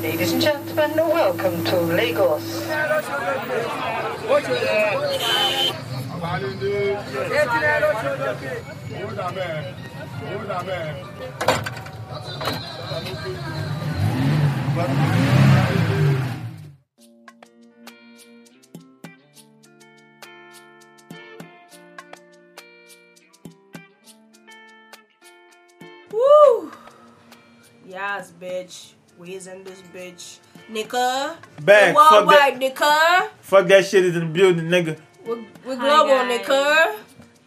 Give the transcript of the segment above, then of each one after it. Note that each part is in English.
Ladies and gentlemen, welcome to Lagos. Woo! Yes, bitch. We's in this bitch. Nigga. Back, The fuck worldwide, nigga. Fuck that shit is in the building, nigga. We're, we're global, guys. nigga.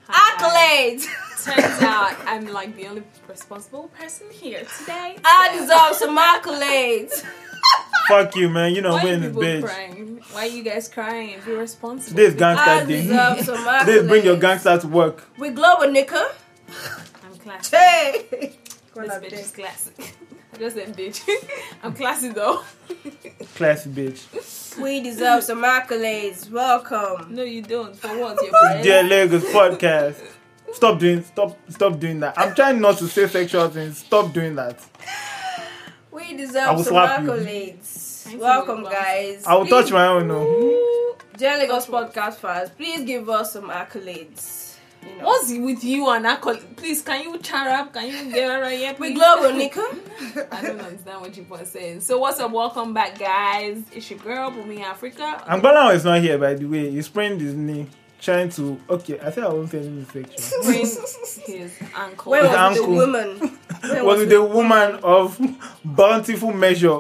Hi, Accolades. Turns out I'm like the only responsible person here today. I deserve some accolades. Fuck you, man. You know Why we are in this bitch. crying? Why are you guys crying? Be responsible. This I gangster day. deserve some accolades. This bring your gangster to work. We global, nigga. I'm classy. Hey. This bitch is classic. I just said bitch. I'm classy though. Classy bitch. We deserve some accolades. Welcome. No, you don't. For what? Your friends? Dear Lagos podcast. Stop doing stop stop doing that. I'm trying not to say sexual things. Stop doing that. We deserve some accolades. You, Welcome, guys. I will Please- touch my own no. Dear Lagos podcast fans, please give us some accolades. You know. What's with you and accolade? Please, can you char up? Can you get her right here? We please? global, nigga. I don't understand what you are saying. So what's up? Welcome back, guys. It's your girl, Bumi Africa. Angola is not here by the way. He sprained his knee trying to okay, I think I won't say anything sexual. Sprained his ankle. Where was ankle. the woman? Where Was it the woman of bountiful measure?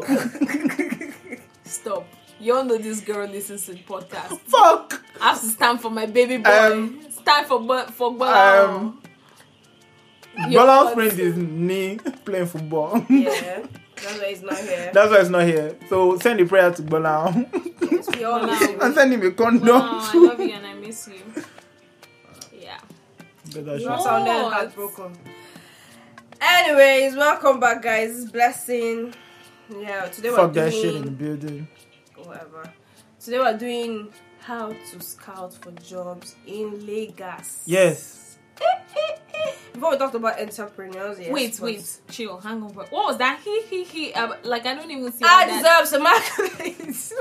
Stop. You all know this girl listens to the podcast. Fuck! I have to stand for my baby boy. Um, stand for bu- for Bola. Um, Your Bola fault. sprained his knee playing football. Yeah, that's why he's not here. That's why it's not here. So send a prayer to Bola Yes, we all miss and send him a condom. Wow, I love you and I miss you. Yeah. Better You shit. are sounding What? heartbroken. Anyways, welcome back, guys. Blessing. Yeah, today we're doing. Fuck that shit in the building. whatever. Today we're doing how to scout for jobs in Lagos. Yes. Before we talked about entrepreneurs, yes, wait, but wait, chill, hang over. What was that? He he he. Uh, like I don't even see. I that- deserve some accolades.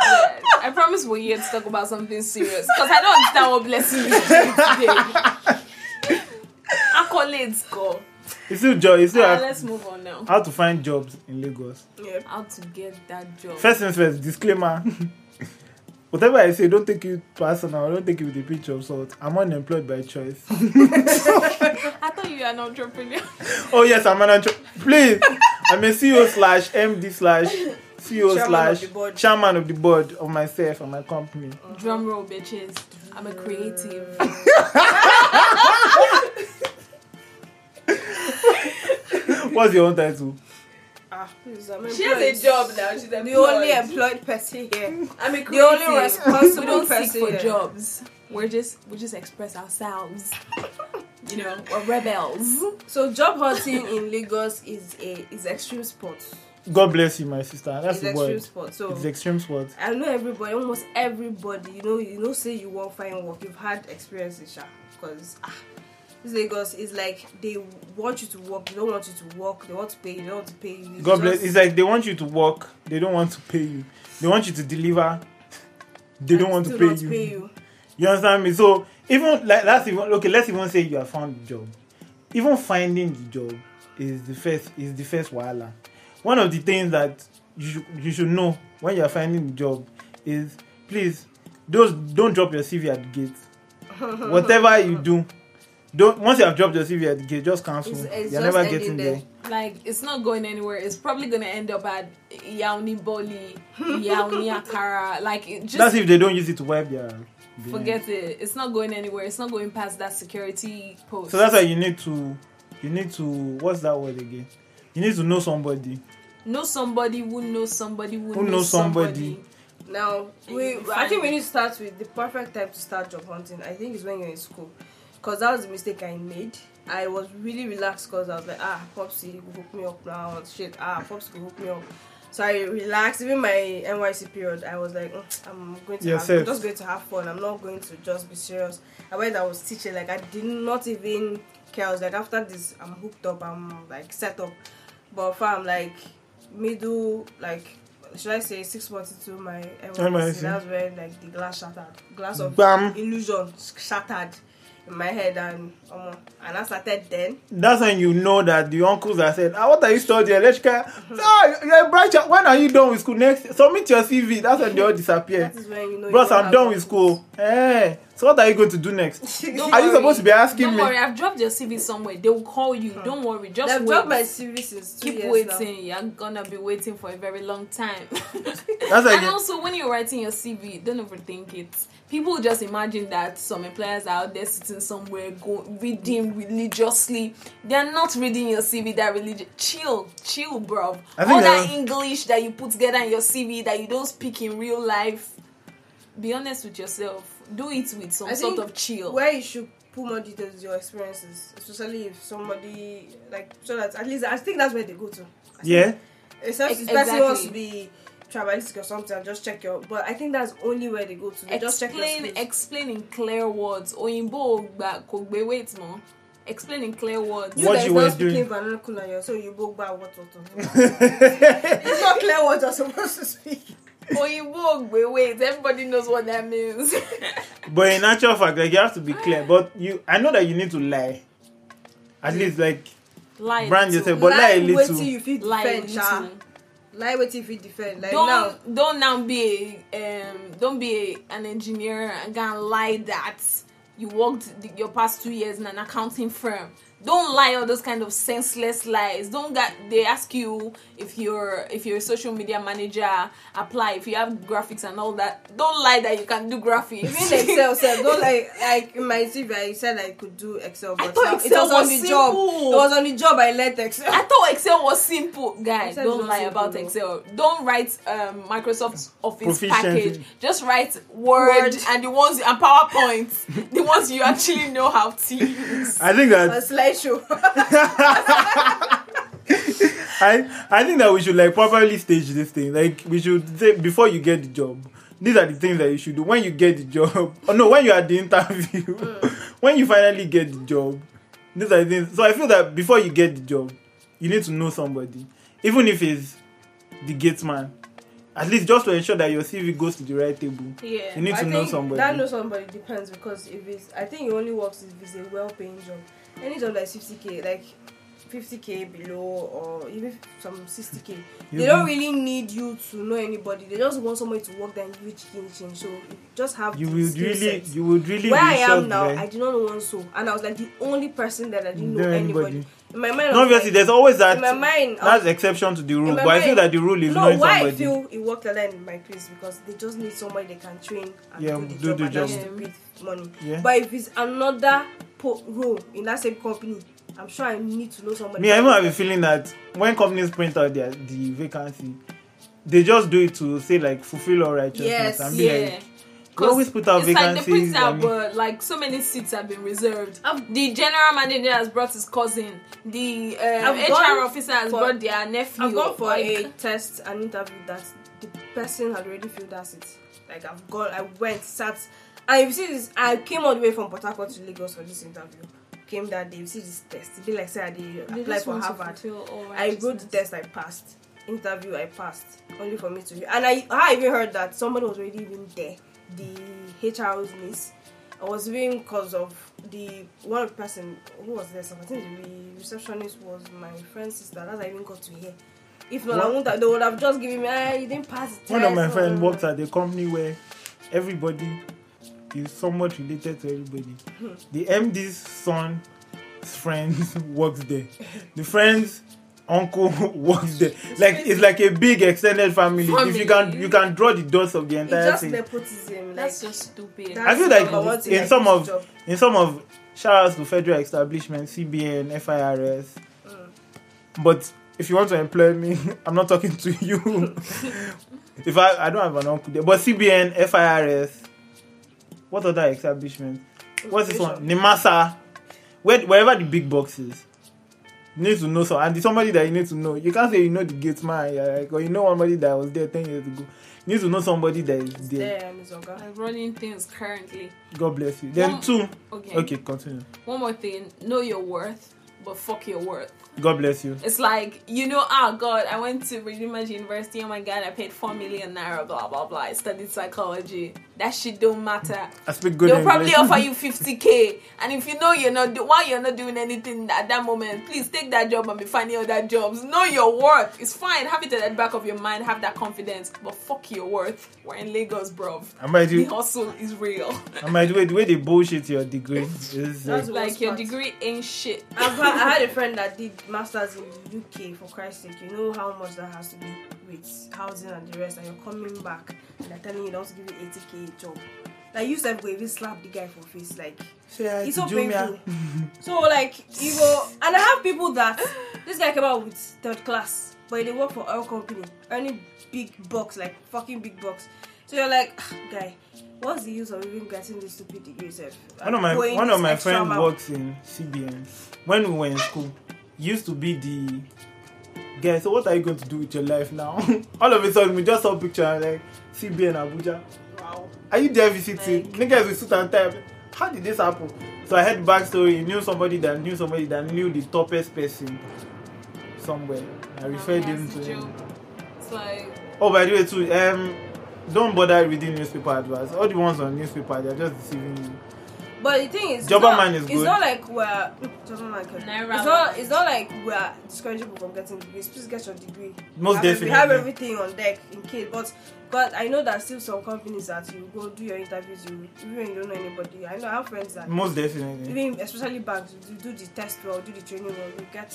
Yeah, I promise we're here to talk about something serious because I don't understand what blessing is doing today. Accolades, go. It's still job. It's still Uh, let's move on now. how to find jobs in Lagos. yeah. How to get that job? First things first, disclaimer. Whatever I say, don't take it personal. Don't take it with a pinch of salt. I'm unemployed by choice. I thought you were an entrepreneur. oh yes, I'm an entre- Please, I'm a CEO slash MD slash CEO Chairman slash of chairman of the board of myself and my company. Drum roll, bitches. I'm a creative. What's your own title? Ah, please, I'm She has a job now. She's The only employed person here. I'm a The only responsible We don't seek person for here. jobs. We're just we just express ourselves. You know, we're rebels. So job hunting in Lagos is a is extreme sport. God bless you, my sister. That's it's the extreme word. sport. So It's extreme sport. I know everybody, almost everybody. You know, you know, say you won't find work. You've had experiences, sha. Because ah, this Lagos is like they want you to work. They don't want you to work. They want to pay you. They don't want to pay you. It's God bless. just- It's like they want you to work. They don't want to pay you. They want you to deliver. They don't want to pay you. pay you. You understand me? So even like that's even okay. Let's even say you have found the job. Even finding the job is the first is the first wahala. One of the things that you should, you should know when you are finding the job is please those don't drop your CV at the gate. Whatever you do, don't once you have dropped your CV at the gate, just cancel. It's- it's You're just never ending getting there. there. Like it's not going anywhere. It's probably gonna end up at Yauni Boli, Yauni Akara. Like it just That's if they don't use it to wipe their. behind. forget it. It's not going anywhere. It's not going past that security post. So that's why you need to, you need to what's that word again? You need to know somebody. know somebody who knows somebody who, Who knows knows somebody. somebody. Now, we, I think we need to start with the perfect time to start job hunting. I think is when you're in school, because that was the mistake I made. I was really relaxed because I was like, ah, Popsy will hook me up now. Shit, ah, Popsy will hook me up. So I relaxed. Even my NYSC period, I was like, "Mm, I'm going to, have, Yourself. I'm just going to have fun. I'm not going to just be serious. I went, I was teaching. Like I did not even care. I was like, after this, I'm hooked up. I'm like set up. But fam, like middle, like should I say six months into my NYSC. NYSC, that's when like the glass shattered. Glass of Bam. illusion shattered in my head, and um, and I started then. That's when you know that the uncles are said, ah, what are you studying? Electrical. Ah, you're a branch. When are you done with school? Next, submit your CV. That's when they all disappear. That is when you know. Bros, you I'm done with school. Eh. So what are you going to do next? Don't Are you supposed to be asking Don't me? worry, I've dropped your CV somewhere. They will call you. Don't worry, just They've wait. dropped my CV since two Keep years now. waiting. You're gonna be waiting for a very long time. That's like and also, when you're writing your CV, don't overthink it. People just imagine that some employers are out there sitting somewhere, go reading religiously. They're not reading your CV. That religious. Chill, chill, bro. All that that- English that you put together in your CV that you don't speak in real life. Be honest with yourself. Do it with some I sort think of chill. Where you should put more details is your experiences, especially if somebody like so that at least I think that's where they go to. I think yeah. Except Ex- if person wants to exactly. be tribalistic or something, and just check your. But I think that's only where they go to. They just check your explain skills. explain in clear words òyìnbó gba kò gbé weight mọ́ explain in clear words. you What guys you were not speaking doing. vernacular, so you both about what what what. It's not clear what you're supposed to speak. òyìnbó gbé weight everybody knows what that means. But in actual fact, like you have to be clear. But you, I know that you need to lie. At least like lie Brand yourself, but lie a wait little. till you feel lie defend, sha. little. Lie wait till you defend. Like now, don't don't now be a um don't be a, an engineer and go and lie that you worked the, your past two years in an accounting firm don't lie all those kind of senseless lies don't get they ask you if you're if you're a social media manager apply if you have graphics and all that don't lie that you can do graphics even Excel, self, don't like like in my CV. I said I could do Excel, but thought now- Excel it was, on was the job. simple. It was on the job. I learned Excel. I thought Excel was simple, guys. Excel don't lie simple, about though. Excel. Don't write um, Microsoft Office Proficiency. package. Just write Word, Word. and the ones and PowerPoint, the ones you actually know how to use. I think A that slideshow. I I think that we should like properly stage this thing. Like we should say before you get the job. These are the things that you should do when you get the job. Oh no, when you are at the interview. Mm. when you finally get the job. These are the things. So I feel that before you get the job, you need to know somebody, even if it's the gate man. At least just to ensure that your CV goes to the right table. Yeah. You need I to know think somebody. That know somebody depends because if it's, I think it only works if it's a well-paying job. Any job like 50k, like 50k below, or even some 60k, You they don't really need you to know anybody. They just want somebody to work there and give you chicken change. So you just have You would really, you would really. Where I am now? I did not know one soul, and I was like the only person that I didn't know Know anybody. anybody. In my mind, obviously, like, there's always that. in my mind, That's was- exception to the rule, but my I feel mind- that the rule is no, knowing why somebody. I feel it worked like that in my place because they just need somebody they can train and Yeah, do the do job the and job. breathe money. Yeah. But if it's another po- role in that same company, I'm sure I need to know somebody. Me, I even have a feeling that when companies print out their the vacancy, they just do it to say like fulfill all righteousness Yes, and be Yeah. like, we always put out it's like they vacancies. print out, and- but like so many seats have been reserved. I've- the general manager has brought his cousin. The uh, HR officer has for- brought their nephew. I've gone for like, a test and interview that the person had already filled that seat. Like I've gone, I went, sat, and if you see this, I came all the way from Port Harcourt to Lagos for this interview. Came that day, you see this test. It be like say I did They apply for want Harvard. I wrote the test, I passed. Interview, I passed. Only for me to and I, I even heard that somebody was already even there. The HR's niece. I was even because of the one person who was there. So I think the receptionist was my friend's sister. That's how I even got to hear. If not, I wouldn't. have- They would have just given me. Ah, you didn't pass the test. One of my friends works at the company where everybody is somewhat related to everybody. Hmm. The MD's son's friends works there. The friend's uncle works there. Like it's like a big extended family. If you can you can draw the dots of the entire It's entire just thing. nepotism. Like, That's so stupid. that's I feel like number one in I some of job. in some of shout outs to federal establishment, CBN, FIRS. Mm. But if you want to employ me, I'm not talking to you. if I I don't have an uncle there, but CBN, FIRS, what other establishment? What's this one? Nimasa, where wherever the big box is. You need to know so and it's somebody that you need to know. You can't say you know the gate man, like, or you know somebody that was there ten years ago. You need to know somebody that is there. There, Miss Oga. I'm running things currently. God bless you. Then One- two. Okay. Okay, continue. One more thing. Know your worth, but fuck your worth. God bless you. It's like, you know, oh God, I went to Redeemer University. Oh my God, I paid 4 million naira, blah, blah, blah. I studied psychology. That shit don't matter. I speak good They'll probably offer you 50k. And if you know you're not, do- while you're not doing anything at that moment, please take that job and be finding other jobs. Know your worth. It's fine. Have it at the back of your mind. Have that confidence. But fuck your worth. We're in Lagos, bruv. I might The hustle is real. I might do. The way they bullshit your degree is That's like, your part. degree ain't shit. I've had, I had a friend that did masters in the UK. For Christ's sake, you know how much that has to do with housing and the rest. And you're coming back and they're telling you they want to give you 80k job. Like you said, go even slap the guy for face. Like say hi it's to so Jumia. painful. so like you go and I have people that this guy came out with third class, but they work for oil company, earning big bucks, like fucking big bucks. So you're like, "Ah, guy, what's the use of even getting this stupid degree yourself? One of my Going one of my extra friends works in CBN. When we were in school, used to be the guy. So what are you going to do with your life now? All of a sudden, we just saw a picture and like CBN Abuja. Wow. Are you there visiting? Like- Niggas with suit and tie. How did this happen? So I heard backstory. He knew somebody that knew somebody that knew the toppest person somewhere. I referred him to him. It's like, Oh, by the way, too, um, don't bother reading newspaper adverts. All the ones on newspaper, they're just deceiving you. But the thing is, it's Jobber not- man is It's good. not like we're Jobberman can- Naira It's not. It's not like we're discouraging people from getting degrees. Please get your degree. Most we have, We have everything on deck in case, but but I know that still some companies that you go do your interviews, you even when you don't know anybody. I know I have friends that Most definitely. even especially banks, you do the test well, do the training well, you get.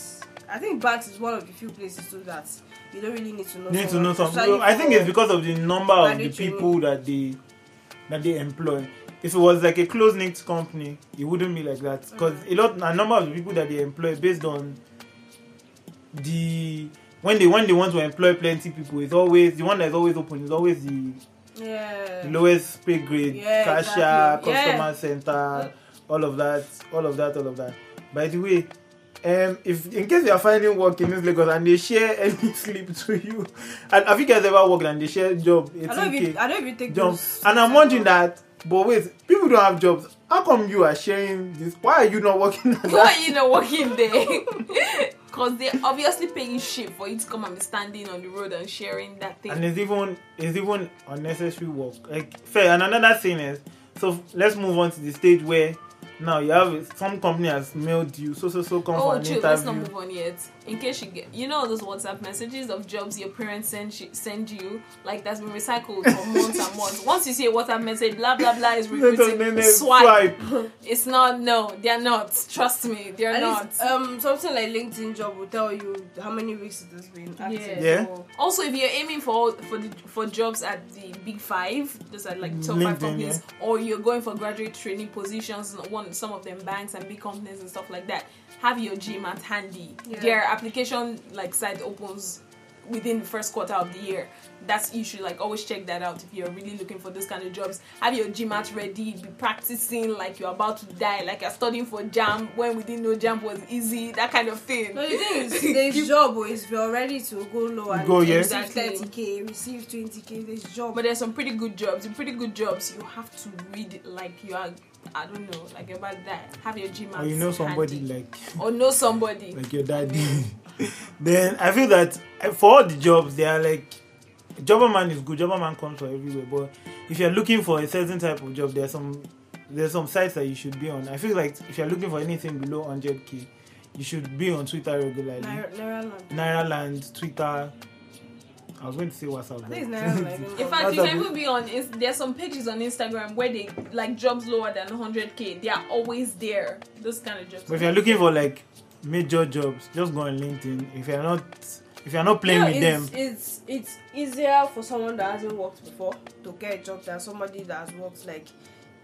I think banks is one of the few places too that you don't really need to know. need to know something. I think it's because of the number of the graduate training. people that they that they employ. If it was like a close knit company, it wouldn't be like that. Because Mm. a lot, a number of people that they employ based on the when they when they want to employ plenty people, it's always the one that's always open is always the yeah. lowest pay grade, Yeah, cashier, exactly. customer Yeah. center, all of that, all of that, all of that. By the way, um, if in case you are finding work in this Lagos and they share any slip to you, and have you guys ever worked and they share job I don't even. 18k I don't even take those- And I'm wondering that, but wait, people don't have jobs. How come you are sharing this? Why are you not working? at why that? are you not working there? Because they're obviously paying shit for you to come and be standing on the road and sharing that thing. and it's even it's even unnecessary work. Like fair. And another thing is, so let's move on to the stage where now you have some company has mailed you so so so come for Oh, an chill. Let's not move on yet. In case you get, you know, those WhatsApp messages of jobs your parents send sh- send you, like that's been recycled for months and months. Once you see a WhatsApp message, blah blah blah is Then they recruiting. Swipe. swipe. It's not. No, they're not. Trust me, they're At not. least, um, something like LinkedIn job will tell you how many weeks it has been active. Yeah. So, Also, if you're aiming for for the for jobs at the big five, those are like top five LinkedIn, companies, or you're going for graduate training positions, one some of them banks and big companies and stuff like that, have your GMAT handy. Yeah. Their application like site opens within the first quarter of the year. That's you should like always check that out if you're really looking for those kind of jobs. Have your GMAT ready, be practicing like you're about to die, like you're studying for JAMB when we didn't know JAMB was easy, that kind of thing. No, the thing is, there's job, but if you're ready to go low and Go, yeah. receive 30k, receive 20k, there's job. But there's some pretty good jobs. In pretty good jobs, you have to read like you are. I don't know, like about that. Have your GMAT. Or you know somebody handy. like or know somebody. like your daddy. then I feel that uh, for all the jobs they are like Jobberman is good, Jobberman comes from everywhere. But if you're looking for a certain type of job, there's some there's some sites that you should be on. I feel like if you're looking for anything below 100k, you should be on Twitter regularly. Nairaland. Naira Land, Twitter. I was going to say WhatsApp. I think it's but- Nairaland. In fact, That's you can even be on. There's some pages on Instagram where they like jobs lower than 100k. They are always there. Those kind of jobs. But if you're looking for like major jobs, just go on LinkedIn. If you're not if you're not playing You know, with it's, them, It's it's easier for someone that hasn't worked before to get a job than somebody that has worked. Like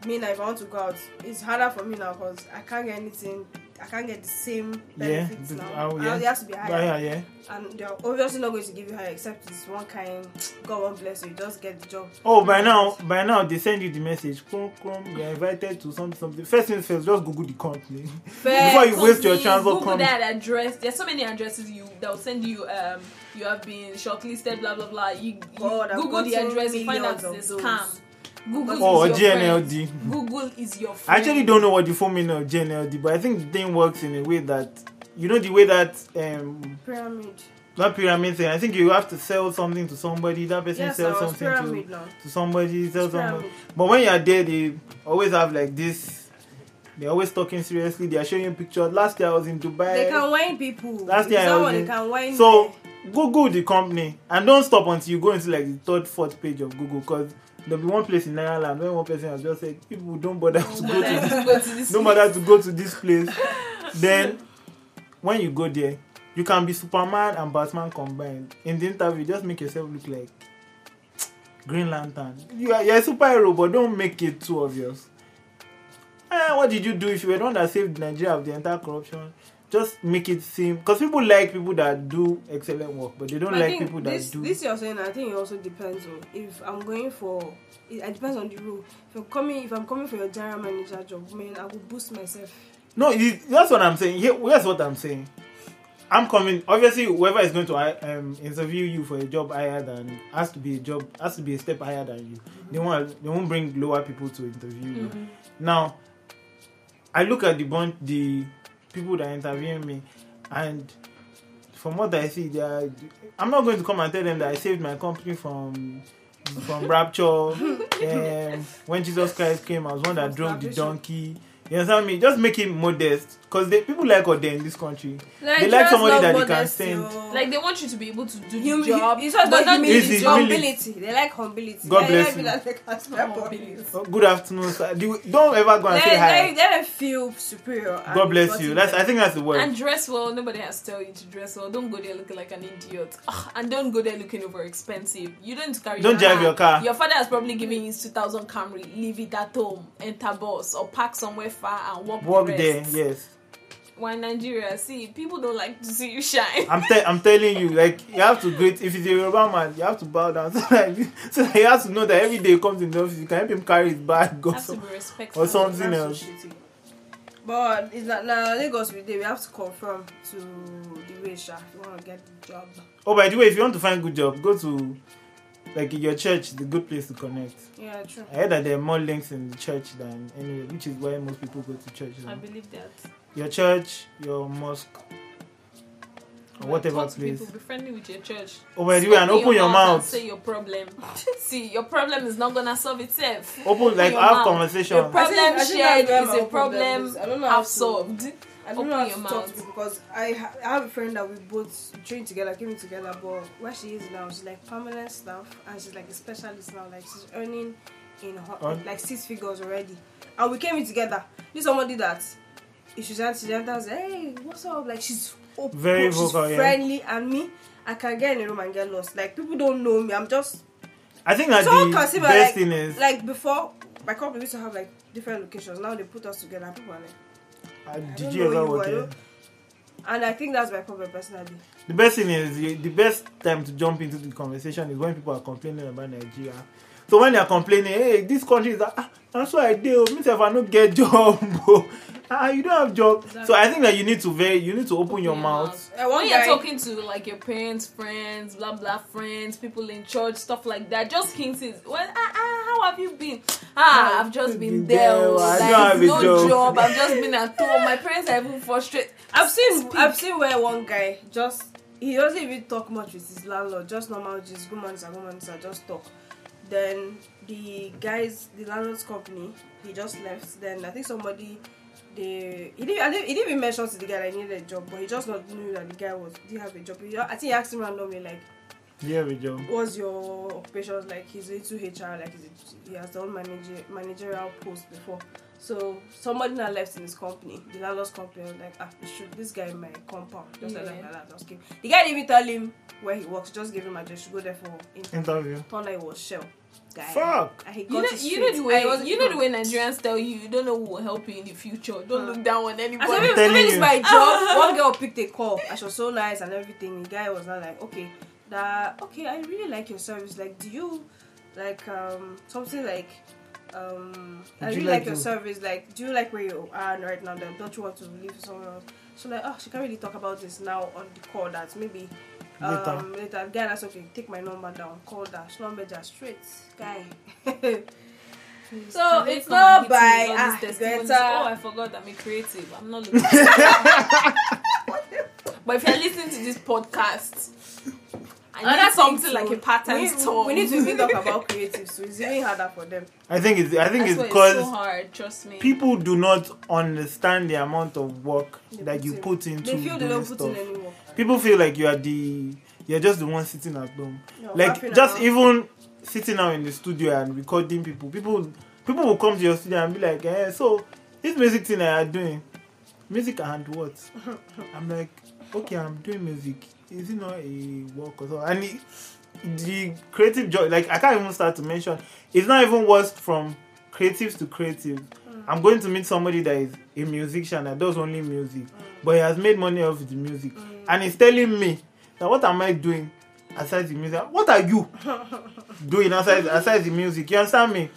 me, now, if I want to go out, it's harder for me now because I can't get anything. I can't get the same Yeah, benefits the- now. oh, yeah. It has to be yeah, higher, yeah, yeah. and they're obviously not going to give you higher except it's one kind. God won't bless you. Just get the job. Oh, by now, by now they send you the message. Come, come, you're invited to something, something. First things first, just Google the company before you waste your chance Google that address. There's so many addresses you that will send you. Um, you have been shortlisted. Blah blah blah. You, you God, Google the address. You find out millions it's of a those. scam. Google Oh, is your GNLD. friend. Google is your I actually don't know what the full meaning of GNLD, but I think the thing works in a way that you know the way that um Pyramid. not pyramid thing. I think you have to sell something to somebody. That person Yes, sells something to now. to somebody, sells somebody. But when you are there, they always have like this. They're always talking seriously. They are showing you pictures. Last year I was in Dubai. They can wine people. Last year I was what they in- can wine. So Google the company and don't stop until you go into like the third, fourth page of Google because there'll be one place in Ireland where one person has just said people don't bother to go to this, to go to this. don't bother to go to this place. then when you go there, you can be Superman and Batman combined. In the interview, just make yourself look like Green Lantern. You are you're a superhero, but don't make it too obvious. Eh, what did you do if you were the one that saved Nigeria of the entire corruption? Just make it seem because people like people that do excellent work, but they don't I like people that this, do. This you're saying, I think it also depends on if I'm going for. It, it depends on the role. If I'm coming, if I'm coming for your general manager job, man, I will boost myself. No, it, that's what I'm saying. Here, here's what I'm saying. I'm coming. Obviously, whoever is going to um, interview you for a job higher than has to be a job has to be a step higher than you. They want they won't bring lower people to interview you. Now, I look at the bunch the people that are interviewing me, and from what I see, they are. I'm not going to come and tell them that I saved my company from from rapture. um, when Jesus Christ came, I was one that drove the donkey. You understand me? Just make him modest, because people like Ode in this country. they like somebody that they can modesty, send. Like they want you to be able to do Hum- the job, It's not but not humility, Easy, humility. humility. They like humility. God they bless like you. That they can spare Humility. Oh, good afternoon, sir. Do- Don't ever go and They, say hi. they, they feel superior. God bless you. That's. I think that's the word. And dress well. Nobody has to tell you to dress well. Don't go there looking like an idiot. Ugh, and don't go there looking over expensive. You don't carry. Don't drive your car. Your father has probably given you 2000 Camry. Leave it at home. Enter bus or park somewhere far and walk. Walk the there, yes. Why Nigeria? See, people don't like to see you shine. I'm te- I'm telling you, like you have to greet if it's a Yoruba man, you have to bow down so that so that he has to know that every day he comes in the office, you can help him carry his bag, go Has to some, be respectful. or something That's so else. shitty. But it's not now Lagos we dey we have to confirm to the way sha if you want to get the job. Oh, by the way, if you want to find good job, go to like your church, the good place to connect. Yeah, true. I heard that there are more links in the church than anywhere, which is why most people go to church. I believe that. Your church, your mosque, or whatever Talk to place. People, be friendly with your church. Oh, by the way, and open your and mouth. say your problem. See, your problem is not gonna solve itself. Open like your have mouth. conversation. Your problem I think- I think shared that's where is my a problem problem. I don't know how half to- solved. I don't Open know how your to talk mouth. to people because I, ha- I have a friend that we both trained together, came together, but where she is now, she's like permanent staff and she's like a specialist now. Like she's earning in ho- On- like six figures already. And we came in together. This somebody that she's at she enters, hey, what's up? Like she's open, Very she's vocal, yeah. friendly, and me, I can get in a room and get lost. Like people don't know me. I'm just I think that so the best like, thing is like before my company used to have like different locations. Now they put us together. and People are like, uh, did you ever work here? and I think that's my problem personally. The best thing is the best time to jump into the conversation is when people are complaining about Nigeria. So when they are complaining, hey, this country is like, ah, that's why I do. Me if I don't get job, bro. Ah, you don't have job. So I think that you need to very, you need to open, your, mouth. Uh, one when you're talking to like your parents, friends, blah blah friends, people in church, stuff like that, just hints is well, ah, ah, how have you been? Ah, I've just been Been there. there, oh, I don't have a no job." job. I've just been at home. My parents are even frustrated. I've seen Speak. I've seen where one guy just he doesn't even talk much with his landlord, just normal just good morning sir, good morning sir, just talk. Then the guys the landlord's company, he just left. Then I think somebody they he didn't, I didn't he didn't even mention to the guy that he needed a job, but he just not knew that the guy was didn't have a job. He, I think he asked him randomly like "Do You have a job. what's your occupation like he's into HR like he's a, he has done manager managerial post before so somebody now left in his company the landlord's company was like ah it's true this guy in my compound just like Yeah. that like that just came the guy didn't even tell him where he works just gave him address to go there for interview Interview. turned out it was shell guy Fuck. and You know, you know the way And it wasn't you know the way Nigerians tell you you don't know who will help you in the future. Don't Huh. look down on I anybody. said, even, telling even it's my job. One girl picked a call. I she was so nice and everything. The guy was not like, okay, that okay, I really like your service. Like, do you like um something like um I Would you really like like your service. Like, do you like where you are right now? Then don't you want to leave somewhere else? So like, oh, she can't really talk about this now on the call. That maybe. Later. Um, later, guy, that's okay. Take my number down. Call that. She not major straight, guy. So Can it's not and hit me by with all ah, these. Oh, I forgot I'm a creative. I'm not looking. But if you're listening to this podcast, I Another need something like a pattern we, store. we need to even talk about creatives, so it's even harder for them. I think it's I think That's it's because it's so hard. Trust me. people do not understand the amount of work They that put you in. put into They feel they doing don't put stuff. in any work. People feel like you are the you're just the one sitting at home. You're like just around. even sitting out in the studio and recording people. People people will come to your studio and be like, eh, so this music thing I are doing, music and what? I'm like, okay, I'm doing music. Is it not a work or so? And it, the creative joy, like I can't even start to mention. It's not even worse from creatives to creative. I'm going to meet somebody that is a musician that does only music, but he has made money off the music, mm. and he's telling me that what am I doing aside the music? What are you doing aside aside the music? You understand me?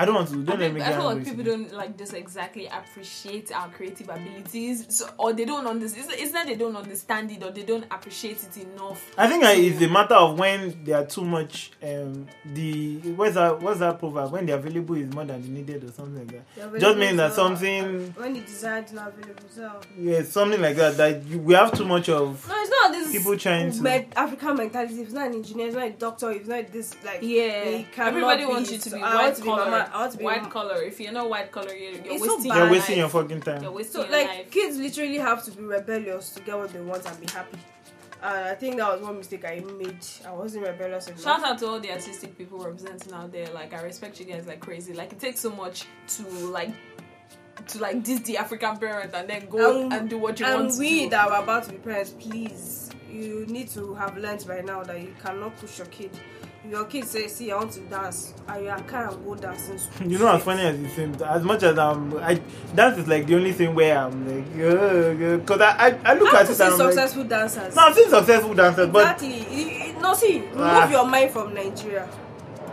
I don't want to. I, Don't let think, me I get feel like people don't like just exactly appreciate our creative abilities, so or they don't understand. It's, it's not they don't understand it or they don't appreciate it enough. I think uh, it's a matter of when they are too much. Um, the what's that? What's that proverb? When the available is more than the needed, or something like that. Just available mean that something, when the design is not available. So yeah, something like that. That you, we have too much of. no, it's not this People trying to- med- African mentality. If it's not an engineer, it's not a doctor. If it's not this like Yeah, everybody wants you to be I white to be collar. Mama- I want to be white mama- collar. If you're not white collar, you're, you're It's so wasting. bad. You're your wasting your fucking time. You're wasting So your like life. kids literally have to be rebellious to get what they want and be happy. And I think that was one mistake I made. I wasn't rebellious enough. Shout out to all the artistic people representing out there. Like I respect you guys like crazy. Like it takes so much to like to like diss the African parent and then go And- and, do what you and want to we do. that are about to be parents, please, you need to have learned by now that you cannot push your kid. If your kid says, "See, I want to dance," and you can't go school. You know, as funny as it seems, as much as I'm, I dance is like the only thing where I'm like, because I, I, I look I at it to and see I'm like, successful dancers. no, I've seen successful dancers, but exactly. You- you- No, see, remove Ah. your mind from Nigeria.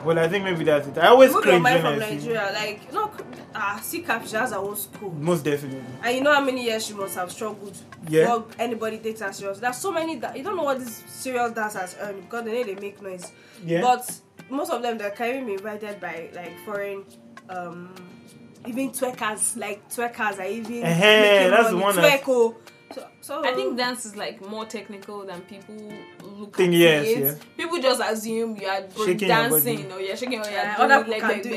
Well, I think maybe that's it. I always your cringe when from I see, Nigeria. Like, look, ah, see, has her own school. most definitely. And you know how many years she must have struggled Yeah. before anybody takes her serious. There's so many that you don't know what these serious dancers earn because they know they make noise. Yeah. But most of them they're carrying me invited by like foreign um even twerkers, like twerkers are even making that's the money. one that's- Twerk, oh. So, so I think dance is like more technical than people look Think, at yes, it. yeah. People just assume you are Shaking dancing or you're shaking or you're Yeah, doing other people leg can back do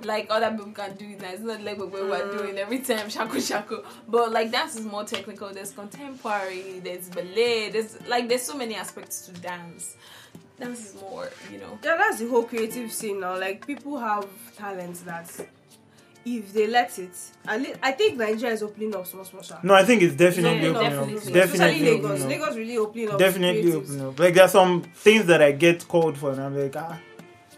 it. Like other people can do it. It's not like what we're Mm. doing every time shaku shaku. But like dance is more technical. There's contemporary, there's ballet, there's like there's so many aspects to dance. Dance is more, you know. yeah, that's the whole creative scene now. Like people have talents that if they let it, at least, I think Nigeria is opening up small small. small. No, I think it's definitely Yeah, opening definitely. up. Especially Definitely Lagos. up. Lagos really opening up. Definitely opening up. Like there are some things that I get called for, and I'm like, ah,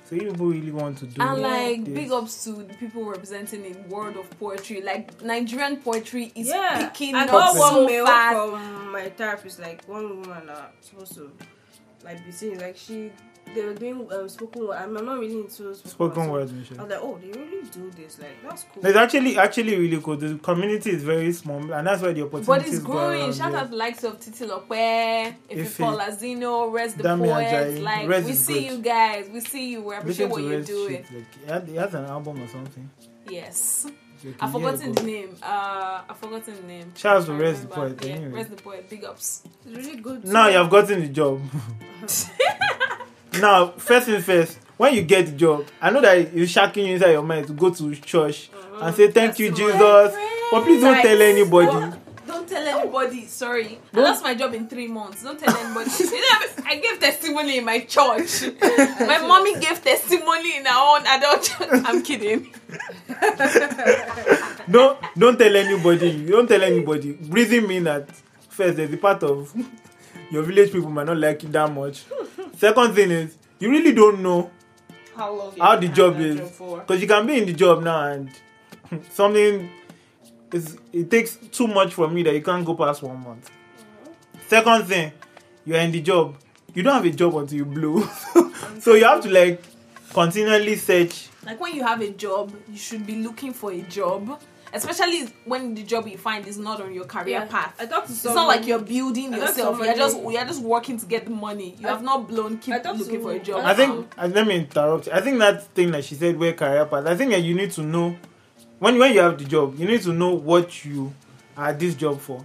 so you people really want to do And like this? big ups to the people representing in world of poetry. Like Nigerian poetry is yeah, picking I up got one so fast. from my therapist. Like one woman uh, supposed to like be saying like she they were doing um, spoken word. I'm not really into spoken, spoken so words, I was like, oh, they really do this. Like that's cool. It's actually actually really cool. The community is very small, and that's where the opportunities. But it's growing. Shout out the likes of Titi Lope, Ife, Ife Lazino, Rest the Dami. Ajayi. Like Rest we see you guys. We see you. We appreciate what you're doing. Like, he, has an album or something. Yes. I've forgotten the name. Uh, I've forgotten the name. Charles out to Rest the. Poet, Yeah, anyway. Rest the Poet. Big ups. It's really good. Now you have gotten the job. now, first thing first, when you get the job, I know that it's shocking you inside your mind to go to church mm-hmm. and say thank you, Jesus. But please don't Right. tell anybody. What? Don't tell anybody. Sorry, I lost my job in three months. Don't tell anybody. you know, I gave testimony in my church. My mommy gave testimony in her own adult church. I'm kidding. Don't don't tell anybody. Don't tell anybody. Breathing mean that first there's a part of your village people might not like you that much. Second thing is you really don't know How long? how the job is because you can be in the job now and something is it takes too much from you that you can't go past one month. Mm-hmm. Second thing, you're in the job. You don't have a job until you blow, so you have to like continually search. Like when you have a job, you should be looking for a job. Especially when the job you find is not on your career Yeah. path. I talked to It's someone. not like you're building yourself. You're just you're just working to get the money. You I- have not blown. Keep looking to- for a job. I think uh, let me interrupt. I think that thing that she said, where career path. I think that you need to know when when you have the job, you need to know what you are this job for.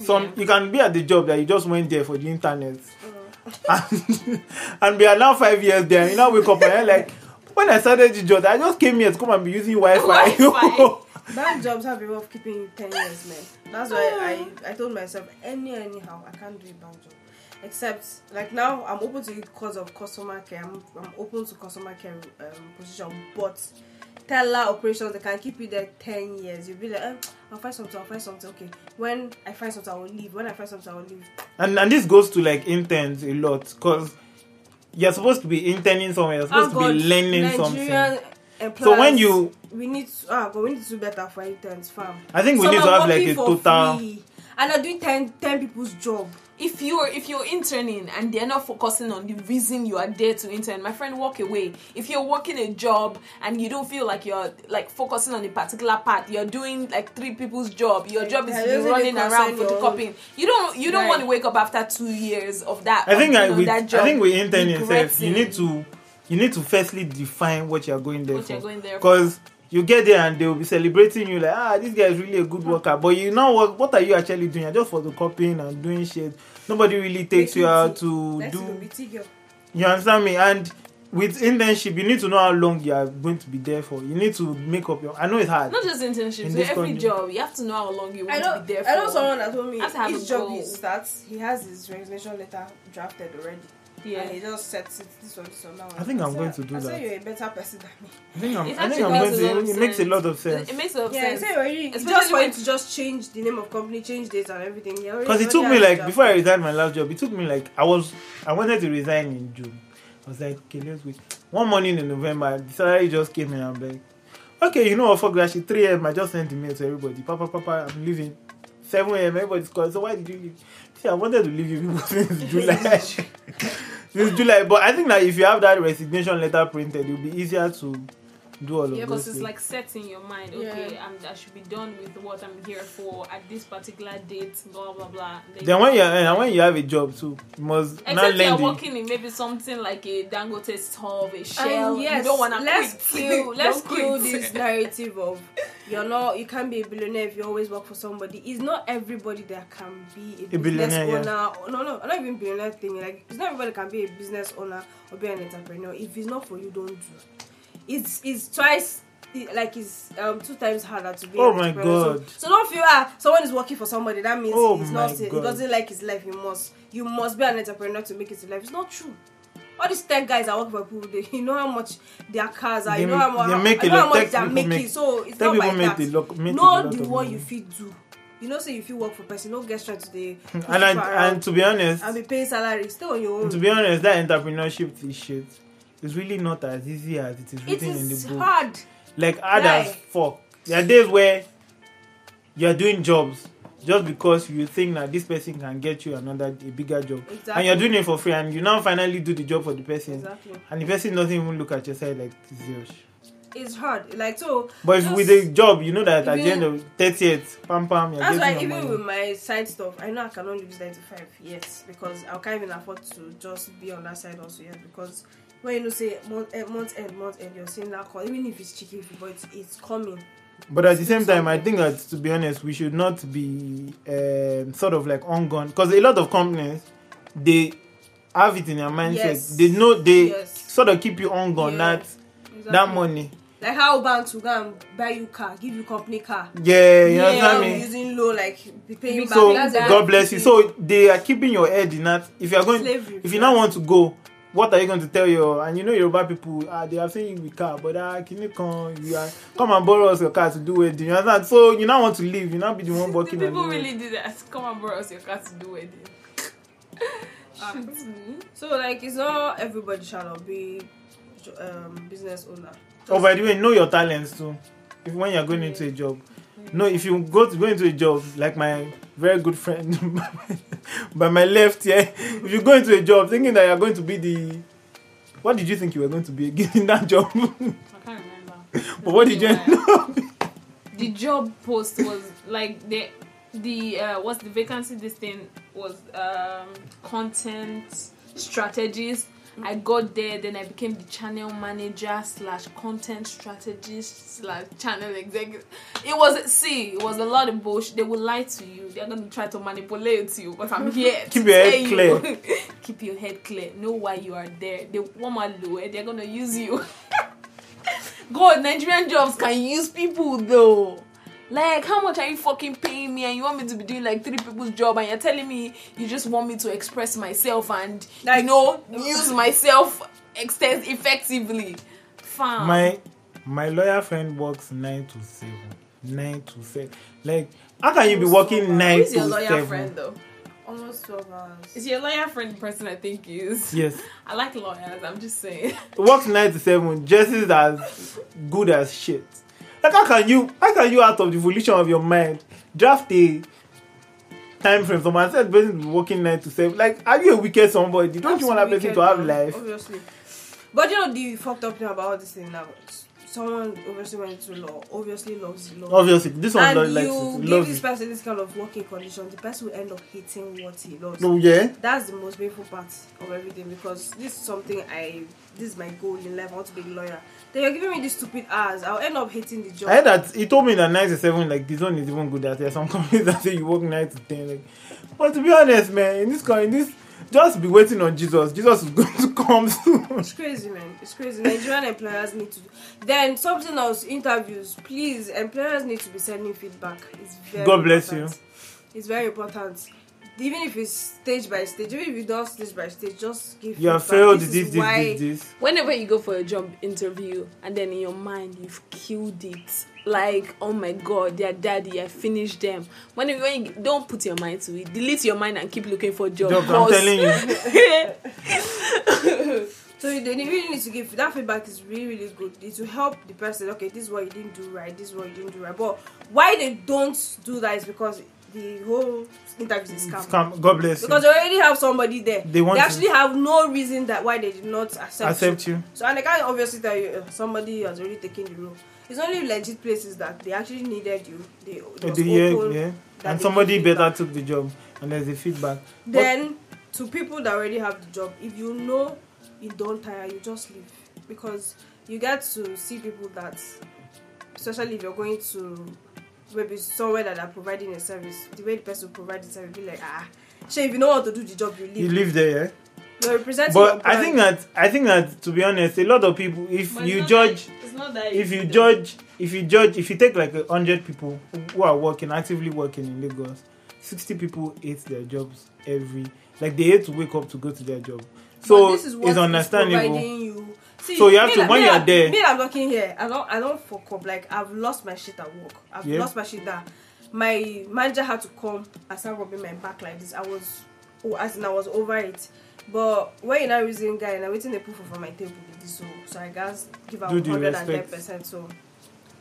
Some Yeah. you can be at the job that you just went there for the internet, Mm. and, and we are now five years there. You now wake up and you're like, when I started the job, I just came here to come and be using Wi-Fi. Wi-Fi. Bank jobs have a way of keeping you 10 years, man. That's why I, I told myself, any anyhow, I can't do a bank job. Except, like now, I'm open to it because of customer care. I'm, I'm open to customer care um, position. But teller operations, they can keep you there 10 years. You'll be like, eh, I'll find something, I'll find something. Okay. When I find something, I will leave. When I find something, I will leave. and and this goes to like interns a lot because you're supposed to be interning somewhere. You're supposed Oh, to be learning Nigerian something. employers, So when you, we need to, ah, God, we need to do better for interns, fam. I think we Some need to have like a for total. free, and are doing 10, 10 people's job. if you're if you're interning and they're not focusing on the reason you are there to intern my friend walk away if you're working a job and you don't feel like you're like focusing on a particular part you're doing like three people's job your job is Yeah, to be doesn't running around concern your photocopying you don't you don't Right. want to wake up after two years of that I think of I, being with, that job I think with interning itself, you need to you need to firstly define what you're going there what you're going there for. Because you get there and they will be celebrating you like, ah, this guy is really a good worker. But you know what? What are you actually doing? You're just photocopying and doing shit. Nobody really takes you out to do. the. You understand me? And with internship, you need to know how long you are going to be there for. You need to make up your. I know it's hard. not just internships In with this every country. job you have to know how long you want know, to be there for I know someone that told me a job goal. he starts, he has his resignation letter drafted already. Yeah And he just sets it this one, this one, that one. I think I'm going to do I that. said you're a better person than me. I think I'm. It I think actually I'm makes going to. of It makes a lot of sense. it makes a lot of Yeah, sense he said already, Especially just for when- him to just change the name of company, change dates and everything. He Because it took me like it before I resigned my last job, it took me like I was I wanted to resign in June. I was like, okay, let's wait. One morning in November, the salary just came in. I'm like, okay, you know what? Fuck that shit. 3 a.m. I just sent email to everybody. Papa, papa, I'm leaving. 7 a.m. Everybody's calling. So why did you leave? See, I wanted to leave you people since July. since July, but I think that if you have that resignation letter printed, it'll be easier to do all of Yeah, because it's things. like set in your mind. Yeah. Okay, I'm, I should be done with what I'm here for at this particular date. Blah blah blah. then when you and when you have a job too, you must not Except you're working in maybe something like a Dangote stove, a um, shell. And yes, you don't want to let's quit. kill let's Don't kill quit. this narrative of you're not you can't be a billionaire if you always work for somebody. It's not everybody that can be a, A business billionaire, owner. No, no, not even billionaire thing. Like it's not everybody can be a business owner or be an entrepreneur. If it's not for you, don't do. It's it's twice like it's um two times harder to be. Oh my entrepreneur. So- God. So, don't feel ah someone is working for somebody. That means Oh he's not. He doesn't like his life. You must you must be an entrepreneur to make it in life. It's not true. All these tech guys are working for people, they, you know how much their cars are, They you know how, they make you know how much they're making. make- so it's not like that. make know the one you fit do. You know, say if you work for person, no get straight to the and I, and to be honest, and be paying salary. Stay on your own. to be honest, that entrepreneurship is shit. It's really not as easy as it is it written in the book. hard. Like hard as fuck. There are days where you're doing jobs just because you think that this person can get you another a bigger job, Exactly. and you're doing it for free, and you now finally do the job for the person, Exactly. and the person doesn't even look at your side like this is. It's hard. Like so. But with a job, you know that at the end of 30th, pam pam, That's why even money. with my side stuff, I know I can only use nine to yes because I can't even afford to just be on that side also yet because when you know say month eh, month end month end you're seeing that call even if it's cheeky but it's, it's coming. But at the same time, I think that to be honest, we should not be um, sort of like on gun because a lot of companies they have it in their mindset. Yes. They know they Yes. sort of keep you on gun Yeah. that Exactly. that money. Like how bank to go and buy you car, give you company car. Yeah, you Yeah, understand Now me. using low like be paying back. So a- God bless you. So they are keeping your head in that. If you are going, Slavery. if you now want to go, what are you going to tell your? And you know Yoruba people, ah, they are saying you with car, but ah, can you come? You are come and borrow us your car to do wedding. You understand? So you now want to leave. You now be the one Do working. on people really do that? Come and borrow us your car to do wedding. Ah. Me. So like it's not everybody shall be um business owner. Oh, by the way, know your talents too. If when you're going into a job, no, if you go to go into a job like my very good friend by my left here, if you go into a job thinking that you're going to be the, what did you think you were going to be again in that job? I can't remember. but what did you? Yeah. the job post was like the the uh what's the vacancy this thing was um content strategist Mm-hmm. I got there, then I became the channel manager slash content strategist slash channel executive. It was see, it was a lot of bullshit. They will lie to you. They're gonna try to manipulate you, but I'm here. Keep your head tell you. clear. Keep your head clear. Know why you are there. They want my low. They're gonna use you. God, Nigerian jobs can use people though. Like, how much are you fucking paying me? And you want me to be doing like three people's job, and you're telling me you just want me to express myself and you know uh, use myself extend effectively. Fam. My my lawyer friend works nine to seven. Nine to seven. Like, how can you be working nine Who's your to lawyer seven? friend though? Almost 12 hours. is your lawyer friend the person I think is? Yes. I like lawyers. I'm just saying. works nine to seven, dresses as good as shit. Like how can you how can you out of the volition of your mind draft a time frame someone said person be working nine to seven? Like are you a wicked somebody? Don't you want that person to have life? Obviously. But you know the fucked up thing about all this thing now. Someone obviously went to law, obviously loves law. Obviously, this one and likes you it, give this it. person this kind of working condition, the person will end up hating what he loves. Oh yeah. That's the most painful part of everything because this is something I this is my goal in life. I want to be a lawyer. Then you're giving me these stupid hours. I'll end up hating the job. I heard that he told me that nine to seven, like this one is even good at There's some companies that say you work nine to ten. Like, but to be honest, man, in this in this just be waiting on Jesus. Jesus is going to come soon. It's crazy, man. It's crazy. Nigerian employers need to. Then something else. Interviews, please. Employers need to be sending feedback. It's very. God bless important. It's very important. Even if it's stage by stage, even if you don't stage by stage, just give. You have failed This this, this, why this, this. whenever you go for a job interview and then in your mind you've killed it like oh my god their daddy i finished them when you, when you don't put your mind to it delete your mind and keep looking for jobs Jobs, I'm telling you. So they really need to give that feedback is really really good. It will help the person. Okay, this is what you didn't do right. This is what you didn't do right. But why they don't do that is because the whole interview is scam. Scam. God bless you. Because they already have somebody there. They want to- actually have no reason that why they did not accept, Accept you. So and they can't obviously tell you uh, somebody has already taken the role. It's only legit places that they actually needed you. They, it Uh, was the- yeah, open, yeah. And they somebody better took the job, and there's a feedback. But Then to people that already have the job, if you know you don't tire, you just leave because you get to see people that, especially if you're going to maybe somewhere that are providing a service, the way the person will provide the service, be like ah, sure if you don't want to do the job, you leave. you live there, yeah. You're representing. But I think that I think that to be honest, a lot of people, if But you judge, that- it's not that if you judge, if you judge, if you take like a hundred people who are working actively working in Lagos, sixty people hate their jobs every like they hate to wake up to go to their job. So this is what it's understandable. you. See, So you have me to- like- when you're like- there- Me, I'm talking here. I don't. I don't fuck up. Like I've lost my shit at work. I've Yeah. lost my shit that my manager had to come and start rubbing my back like this. I was, oh, as in I was over it. But when you're not using guy and I'm waiting the proof for my table with this, so so I guess give the hundred and ten percent. So,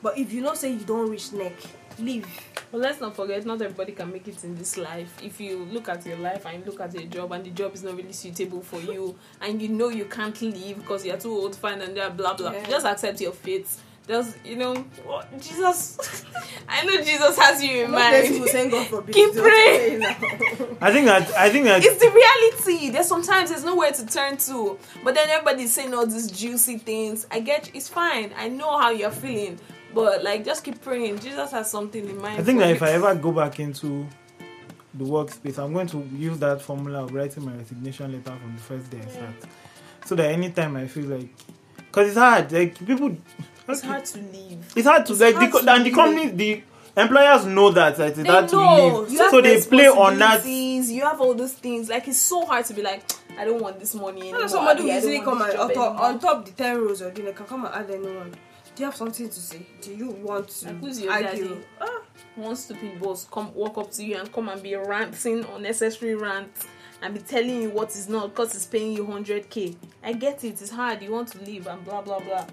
but if you not say you don't reach neck, leave. But let's not forget, not everybody can make it in this life. If you look at your life and you look at your job and the job is not really suitable for you, and you know you can't leave because you're too old, fine, and blah blah. Yeah. Just accept your fate. Just you know, what Jesus. I know Jesus has you in I'm not people mind. saying God forbid. Keep I'm praying. I think that I think that It's the reality. There's sometimes there's nowhere to turn to, but then everybody's saying all these juicy things. I get it's fine. I know how you're feeling, but like just keep praying. Jesus has something in mind. I think that you. if I ever go back into the workspace, I'm going to use that formula of writing my resignation letter from the first day I start, so that anytime I feel like, because it's hard, like people, it's hard to leave. it's hard to It's like hard the, to co- and the leave. companies, the employers know that that it's They hard to leave, You so they play on that. You have all those things. Like it's so hard to be like, I don't want this money anymore. You somebody Abi, will I don't easily want come and on top, on top the 10 rows you're doing, they can come and add anyone. Do you have something to say? Do you want to Like, who's your argue? daddy? Ah, one stupid boss come walk up to you and come and be ranting unnecessary rant and be telling you what is not because it's paying you 100k. I get it. It's hard. You want to leave and blah blah blah.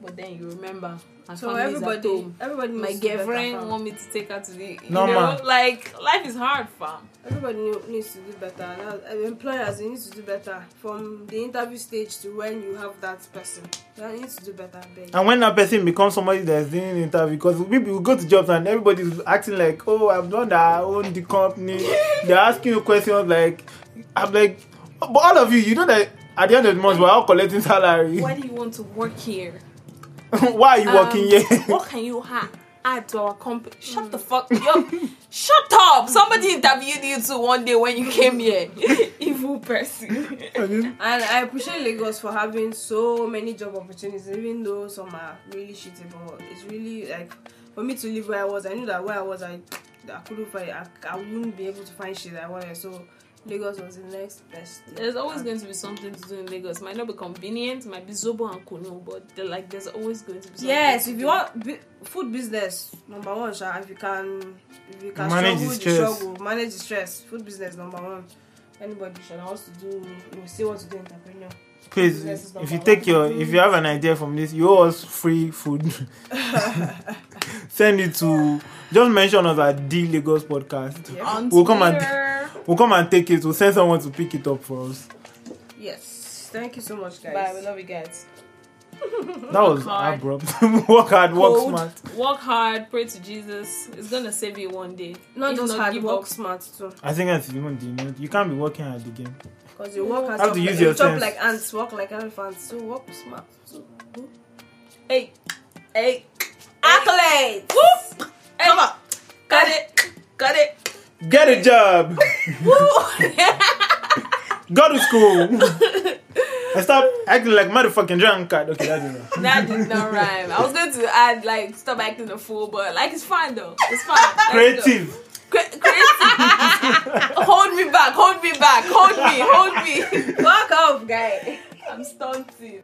But then you remember. My So family everybody, home. everybody My needs to do better, girlfriend want me to take her to the you Normal. know like life is hard, fam. Everybody needs to do better. Uh, employers, need to do better. From the interview stage to when you have that person. They need to do better, I beg. And when that person becomes somebody that's doing an interview, because people will go to jobs and everybody's acting like, oh, I've done that, I own the company. They're asking you questions like, I'm like, but all of you, you know that at the end of the month we're all collecting salary. Why do you want to work here? Why are you working Um, here? What can you ha- add to our company? Shut the fuck up. Shut up. Somebody interviewed you too one day when you came here. Evil person. And I appreciate Lagos for having so many job opportunities, even though some are really shitty. But it's really like for me to live where I was, I knew that where I was, I I couldn't find, I, I wouldn't be able to find shit I wanted. So Lagos was the next best. thing. There's always going to be something to do in Lagos. Might not be convenient, might be Zobo and Kunu, but like there's always going to be something. Yes, to if do. you want bu- food business, number one, sha, if you can, if you can Manage struggle, the the stress. struggle, manage the stress. Food business, number one. Anybody should wants to do, you still want to do entrepreneur. Please, Business is if you take your, if you have an idea from this, you owe us free food. Send it to. Just mention us at the Lagos podcast. Yeah. on We'll come and- Twitter. We'll come and take it. We'll send someone to pick it up for us. Yes. Thank you so much, guys. Bye. We love you guys. That was hard. abrupt. work hard, work Cold, smart. Work hard. Pray to Jesus. It's gonna save you one day. Not If just not, hard, work up. smart too. I think that's even the you know you can't be working hard again. Because you work hard, Have to use like, your you chop sense. like ants, walk like elephants. So work smart too. Hey, hey, Accolades. woo! Hey, Come on. got it, got it. Get a job. Go to school. and stop acting like motherfucking drunkard. Okay, that's enough. that did not rhyme. I was going to add like stop acting a fool, but like it's fine though. It's fine. Let's. Creative. Cre- creative. hold me back. Hold me back. Hold me. Hold me. Fuck off, guy. I'm stunting.